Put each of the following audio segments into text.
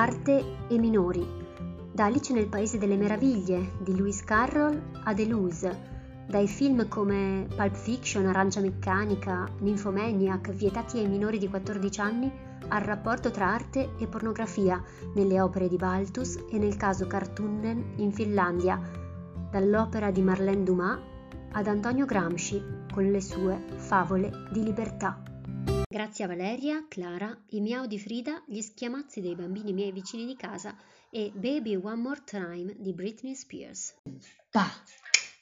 Arte e minori, da Alice nel Paese delle Meraviglie di Lewis Carroll a Deleuze, dai film come Pulp Fiction, Arancia Meccanica, Nymphomaniac, vietati ai minori di 14 anni, al rapporto tra arte e pornografia nelle opere di Baltus e nel caso Kartunnen in Finlandia, dall'opera di Marlène Dumas ad Antonio Gramsci con le sue favole di libertà. Grazie a Valeria, Clara, i miau di Frida, gli schiamazzi dei bambini miei vicini di casa e Baby One More Time di Britney Spears. Pa!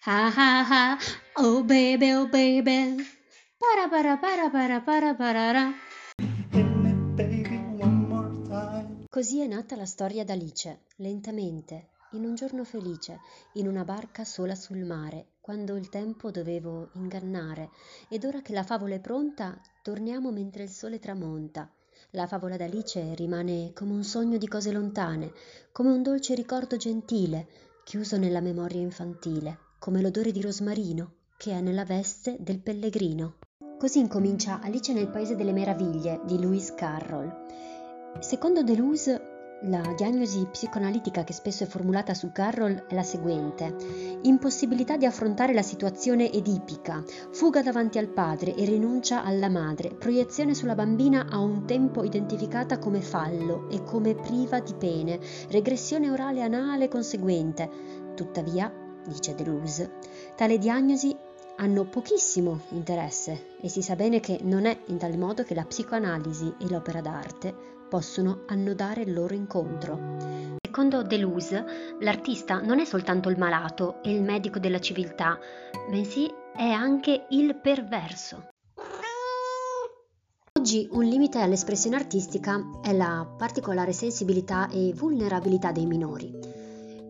Ha ha ha! Oh baby, oh baby! Para para para para para para Così è nata la storia d'Alice, lentamente, in un giorno felice, in una barca sola sul mare, quando il tempo dovevo ingannare, ed ora che la favola è pronta, torniamo mentre il sole tramonta. La favola d'Alice rimane come un sogno di cose lontane, come un dolce ricordo gentile, chiuso nella memoria infantile, come l'odore di rosmarino che è nella veste del pellegrino. Così incomincia Alice nel Paese delle Meraviglie di Lewis Carroll. Secondo Deleuze la diagnosi psicoanalitica che spesso è formulata su Carroll è la seguente. Impossibilità di affrontare la situazione edipica, fuga davanti al padre e rinuncia alla madre, proiezione sulla bambina a un tempo identificata come fallo e come priva di pene, regressione orale anale conseguente. Tuttavia, dice Deleuze, tale diagnosi hanno pochissimo interesse e si sa bene che non è in tal modo che la psicoanalisi e l'opera d'arte possono annodare il loro incontro. Secondo Deleuze, l'artista non è soltanto il malato e il medico della civiltà, bensì è anche il perverso. Oggi un limite all'espressione artistica è la particolare sensibilità e vulnerabilità dei minori.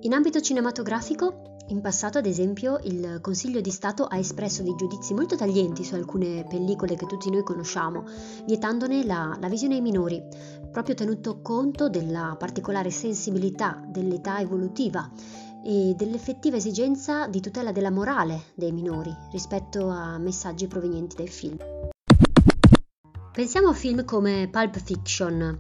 In ambito cinematografico in passato, ad esempio, il Consiglio di Stato ha espresso dei giudizi molto taglienti su alcune pellicole che tutti noi conosciamo, vietandone la, la visione ai minori, proprio tenuto conto della particolare sensibilità dell'età evolutiva e dell'effettiva esigenza di tutela della morale dei minori rispetto a messaggi provenienti dai film. Pensiamo a film come Pulp Fiction,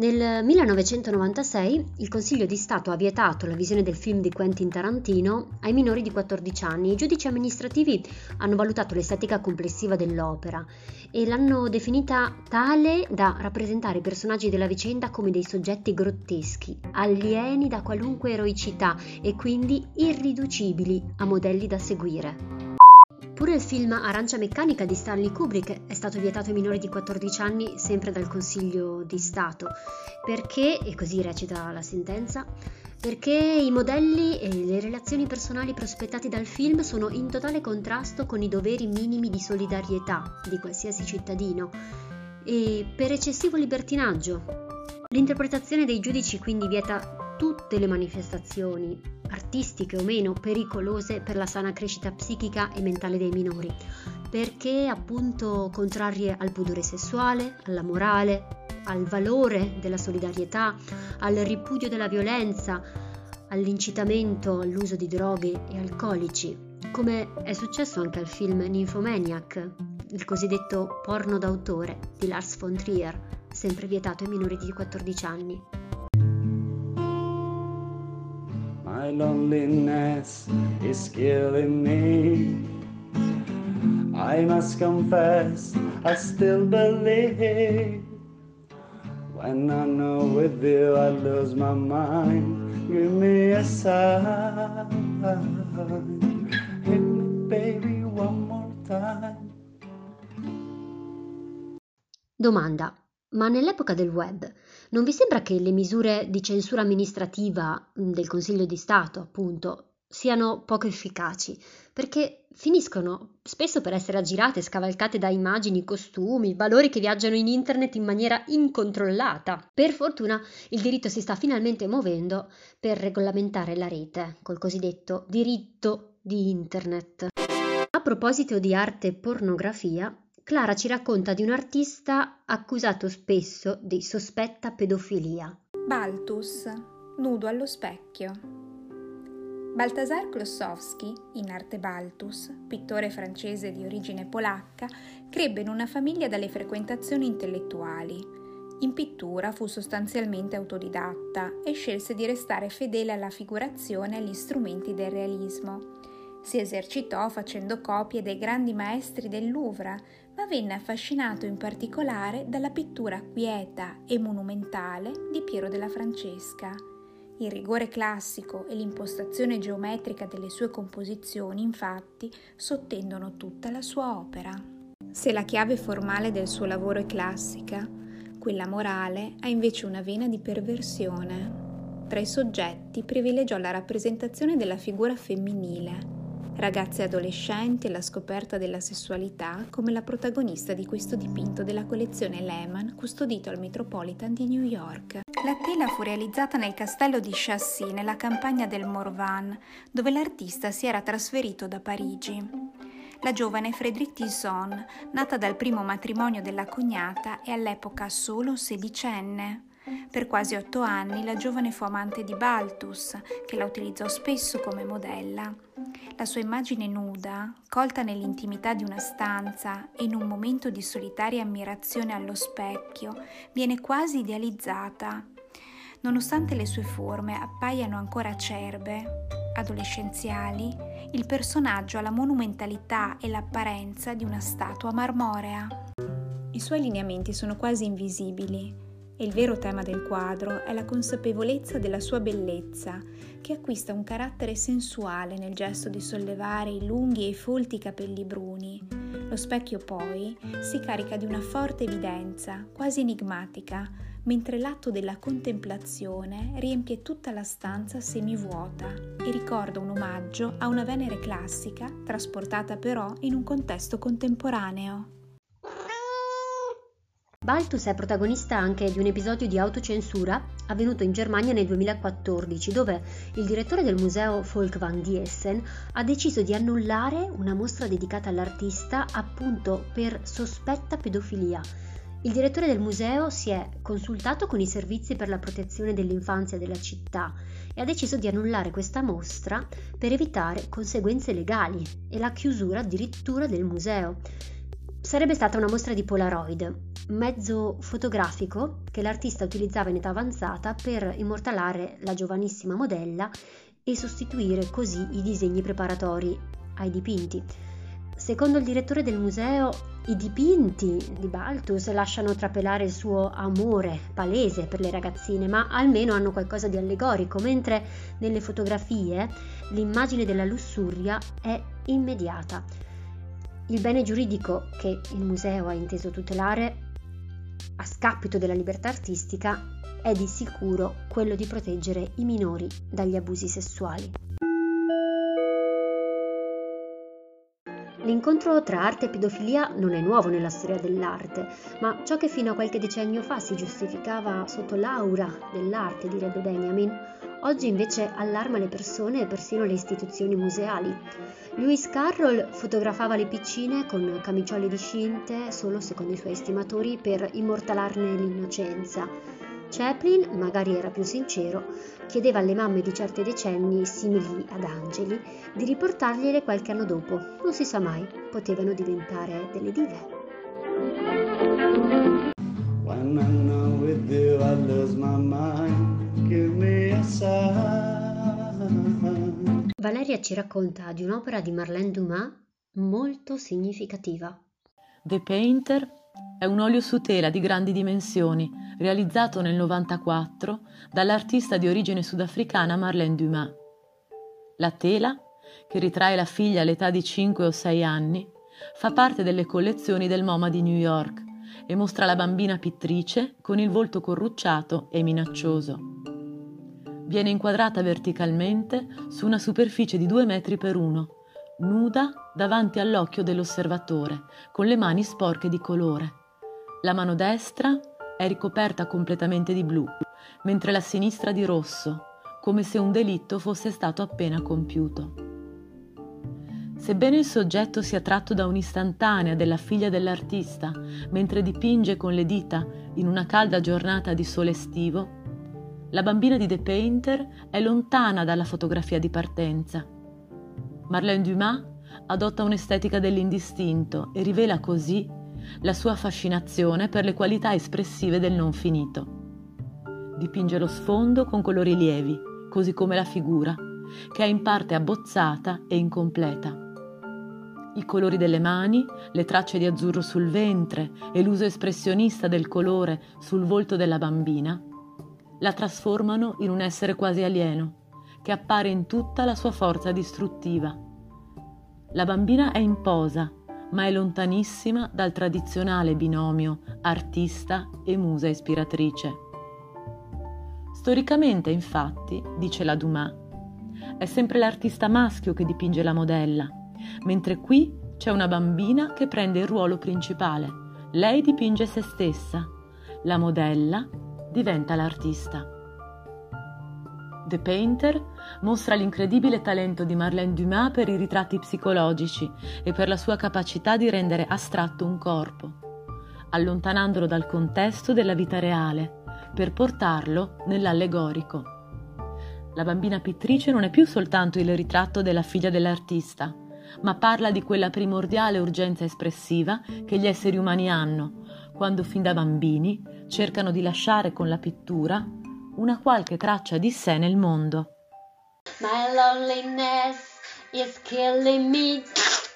nel 1996 il Consiglio di Stato ha vietato la visione del film di Quentin Tarantino ai minori di 14 anni. I giudici amministrativi hanno valutato l'estetica complessiva dell'opera e l'hanno definita tale da rappresentare i personaggi della vicenda come dei soggetti grotteschi, alieni da qualunque eroicità e quindi irriducibili a modelli da seguire. Pure il film Arancia Meccanica di Stanley Kubrick è stato vietato ai minori di 14 anni sempre dal Consiglio di Stato, perché, e così recita la sentenza, perché i modelli e le relazioni personali prospettati dal film sono in totale contrasto con i doveri minimi di solidarietà di qualsiasi cittadino e per eccessivo libertinaggio. L'interpretazione dei giudici quindi vieta tutte le manifestazioni artistiche o meno pericolose per la sana crescita psichica e mentale dei minori, perché appunto contrarie al pudore sessuale, alla morale, al valore della solidarietà, al ripudio della violenza, all'incitamento all'uso di droghe e alcolici, come è successo anche al film Nymphomaniac, il cosiddetto porno d'autore di Lars von Trier, sempre vietato ai minori di 14 anni. My loneliness is killing me. I must confess, I still believe. When I know with you I lose my mind, give me a sign. Hit me, baby, one more time. Domanda. Ma nell'epoca del web non vi sembra che le misure di censura amministrativa mm, del Consiglio di Stato, appunto, siano poco efficaci? Perché finiscono spesso per essere aggirate scavalcate da immagini, costumi, valori che viaggiano in internet in maniera incontrollata. Per fortuna il diritto si sta finalmente muovendo per regolamentare la rete, col cosiddetto diritto di internet. A proposito di arte e pornografia, Clara ci racconta di un artista accusato spesso di sospetta pedofilia. Baltus, nudo allo specchio. Baltasar Klossowski, in arte Baltus, pittore francese di origine polacca, crebbe in una famiglia dalle frequentazioni intellettuali. In pittura fu sostanzialmente autodidatta e scelse di restare fedele alla figurazione e agli strumenti del realismo. Si esercitò facendo copie dei grandi maestri del Louvre, ma venne affascinato in particolare dalla pittura quieta e monumentale di Piero della Francesca. Il rigore classico e l'impostazione geometrica delle sue composizioni, infatti, sottendono tutta la sua opera. Se la chiave formale del suo lavoro è classica, quella morale ha invece una vena di perversione. Tra i soggetti privilegiò la rappresentazione della figura femminile, ragazze adolescenti e la scoperta della sessualità come la protagonista di questo dipinto della collezione Lehman custodito al Metropolitan di New York. La tela fu realizzata nel castello di Chassis nella campagna del Morvan, dove l'artista si era trasferito da Parigi. La giovane Frédéric Tisson, nata dal primo matrimonio della cognata, è all'epoca solo sedicenne. Per quasi otto anni la giovane fu amante di Balthus, che la utilizzò spesso come modella. La sua immagine nuda, colta nell'intimità di una stanza e in un momento di solitaria ammirazione allo specchio, viene quasi idealizzata. Nonostante le sue forme appaiano ancora acerbe, adolescenziali, il personaggio ha la monumentalità e l'apparenza di una statua marmorea. I suoi lineamenti sono quasi invisibili e il vero tema del quadro è la consapevolezza della sua bellezza, che acquista un carattere sensuale nel gesto di sollevare i lunghi e folti capelli bruni. Lo specchio poi si carica di una forte evidenza, quasi enigmatica, mentre l'atto della contemplazione riempie tutta la stanza semivuota e ricorda un omaggio a una Venere classica, trasportata però in un contesto contemporaneo. Balthus è protagonista anche di un episodio di autocensura avvenuto in Germania nel 2014, dove il direttore del museo Volkwang di Essen ha deciso di annullare una mostra dedicata all'artista appunto per sospetta pedofilia. Il direttore del museo si è consultato con i servizi per la protezione dell'infanzia della città e ha deciso di annullare questa mostra per evitare conseguenze legali e la chiusura addirittura del museo. Sarebbe stata una mostra di Polaroid, mezzo fotografico che l'artista utilizzava in età avanzata per immortalare la giovanissima modella e sostituire così i disegni preparatori ai dipinti. Secondo il direttore del museo, i dipinti di Balthus lasciano trapelare il suo amore palese per le ragazzine, ma almeno hanno qualcosa di allegorico, mentre nelle fotografie l'immagine della lussuria è immediata. Il bene giuridico che il museo ha inteso tutelare, a scapito della libertà artistica, è di sicuro quello di proteggere i minori dagli abusi sessuali. L'incontro tra arte e pedofilia non è nuovo nella storia dell'arte, ma ciò che fino a qualche decennio fa si giustificava sotto l'aura dell'arte, direbbe Benjamin, oggi invece allarma le persone e persino le istituzioni museali. Lewis Carroll fotografava le piccine con camiciole discinte solo secondo i suoi estimatori per immortalarne l'innocenza. Chaplin, magari era più sincero, chiedeva alle mamme di certi decenni, simili ad angeli, di riportargliele qualche anno dopo. Non si sa mai, potevano diventare delle dive. When I'm with you, I lose my mind. Give me a sign. Valeria ci racconta di un'opera di Marlène Dumas molto significativa. The Painter è un olio su tela di grandi dimensioni, realizzato nel 94 dall'artista di origine sudafricana Marlène Dumas. La tela, che ritrae la figlia all'età di 5 o 6 anni, fa parte delle collezioni del MoMA di New York e mostra la bambina pittrice con il volto corrucciato e minaccioso. Viene inquadrata verticalmente su una superficie di 2 metri per 1, nuda davanti all'occhio dell'osservatore, con le mani sporche di colore. La mano destra è ricoperta completamente di blu, mentre la sinistra di rosso, come se un delitto fosse stato appena compiuto. Sebbene il soggetto sia tratto da un'istantanea della figlia dell'artista mentre dipinge con le dita in una calda giornata di sole estivo, la bambina di The Painter è lontana dalla fotografia di partenza. Marlène Dumas adotta un'estetica dell'indistinto e rivela così la sua fascinazione per le qualità espressive del non finito. Dipinge lo sfondo con colori lievi, così come la figura, che è in parte abbozzata e incompleta. I colori delle mani, le tracce di azzurro sul ventre e l'uso espressionista del colore sul volto della bambina la trasformano in un essere quasi alieno, che appare in tutta la sua forza distruttiva. La bambina è in posa, ma è lontanissima dal tradizionale binomio artista e musa ispiratrice. Storicamente, infatti, dice la Dumas, è sempre l'artista maschio che dipinge la modella, mentre qui c'è una bambina che prende il ruolo principale. Lei dipinge se stessa, la modella diventa l'artista. The Painter mostra l'incredibile talento di Marlène Dumas per i ritratti psicologici e per la sua capacità di rendere astratto un corpo, allontanandolo dal contesto della vita reale per portarlo nell'allegorico. La bambina pittrice non è più soltanto il ritratto della figlia dell'artista, ma parla di quella primordiale urgenza espressiva che gli esseri umani hanno, quando fin da bambini cercano di lasciare con la pittura una qualche traccia di sé nel mondo. My loneliness is killing me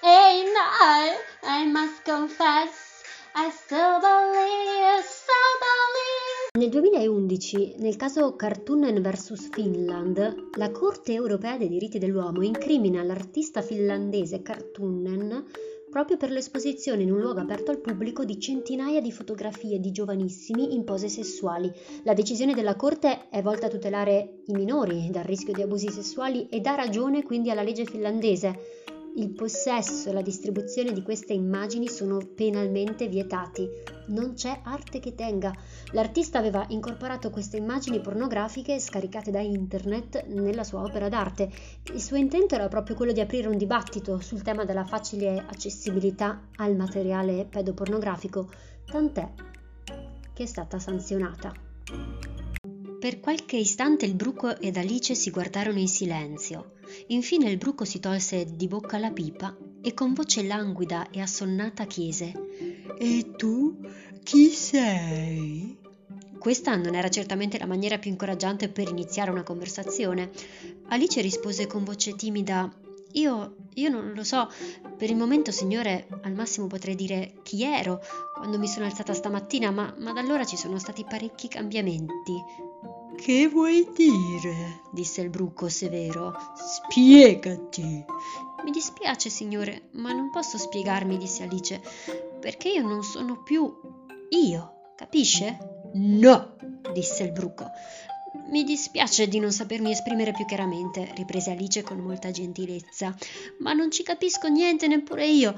and I, I must confess I still believe, still believe. Nel 2011, nel caso Cartoonen vs Finland, la Corte europea dei diritti dell'uomo incrimina l'artista finlandese Cartoonen proprio per l'esposizione in un luogo aperto al pubblico di centinaia di fotografie di giovanissimi in pose sessuali. La decisione della Corte è volta a tutelare i minori dal rischio di abusi sessuali e dà ragione quindi alla legge finlandese il possesso e la distribuzione di queste immagini sono penalmente vietati. Non c'è arte che tenga. L'artista aveva incorporato queste immagini pornografiche scaricate da internet nella sua opera d'arte. Il suo intento era proprio quello di aprire un dibattito sul tema della facile accessibilità al materiale pedopornografico, tant'è che è stata sanzionata. Per qualche istante il bruco ed Alice si guardarono in silenzio. Infine il bruco si tolse di bocca la pipa e con voce languida e assonnata chiese E tu chi sei? Questa non era certamente la maniera più incoraggiante per iniziare una conversazione. Alice rispose con voce timida io, io non lo so, per il momento, signore, al massimo potrei dire chi ero quando mi sono alzata stamattina, ma, ma da allora ci sono stati parecchi cambiamenti. Che vuoi dire? disse il bruco severo. Spiegati. Mi dispiace, signore, ma non posso spiegarmi, disse Alice, perché io non sono più io, capisce? No, disse il bruco. Mi dispiace di non sapermi esprimere più chiaramente, riprese Alice con molta gentilezza, ma non ci capisco niente neppure io.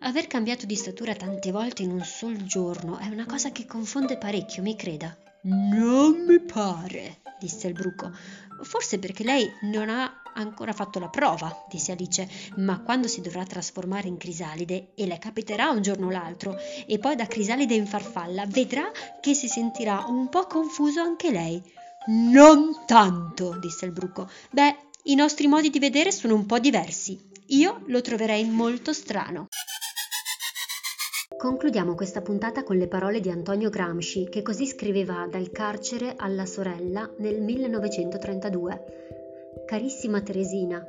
Aver cambiato di statura tante volte in un sol giorno è una cosa che confonde parecchio, mi creda. Non mi pare, disse il bruco. Forse perché lei non ha ancora fatto la prova, disse Alice, ma quando si dovrà trasformare in crisalide, e le capiterà un giorno o l'altro, e poi da crisalide in farfalla, vedrà che si sentirà un po' confuso anche lei. Non tanto, disse il bruco. Beh, i nostri modi di vedere sono un po' diversi. Io lo troverei molto strano. Concludiamo questa puntata con le parole di Antonio Gramsci, che così scriveva dal carcere alla sorella nel 1932. Carissima Teresina,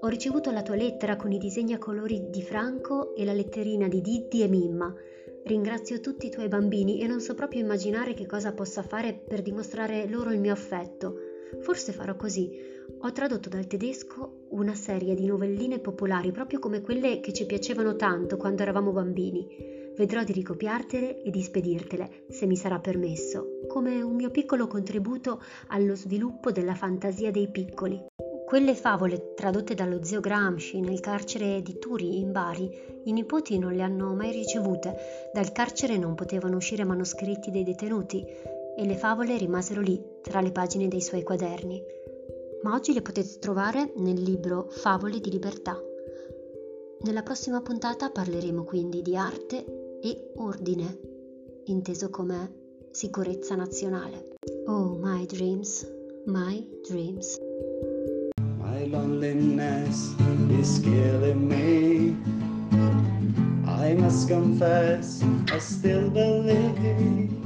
ho ricevuto la tua lettera con i disegni a colori di Franco e la letterina di Diddi e Mimma. Ringrazio tutti i tuoi bambini e non so proprio immaginare che cosa possa fare per dimostrare loro il mio affetto. Forse farò così. Ho tradotto dal tedesco una serie di novelline popolari proprio come quelle che ci piacevano tanto quando eravamo bambini. Vedrò di ricopiartele e di spedirtele, se mi sarà permesso, come un mio piccolo contributo allo sviluppo della fantasia dei piccoli. Quelle favole tradotte dallo zio Gramsci nel carcere di Turi in Bari, i nipoti non le hanno mai ricevute. Dal carcere non potevano uscire manoscritti dei detenuti e le favole rimasero lì, tra le pagine dei suoi quaderni. Ma oggi le potete trovare nel libro Favole di libertà. Nella prossima puntata parleremo quindi di arte e ordine, inteso come sicurezza nazionale. Oh, my dreams, my dreams. My loneliness is killing me. I must confess, I still believe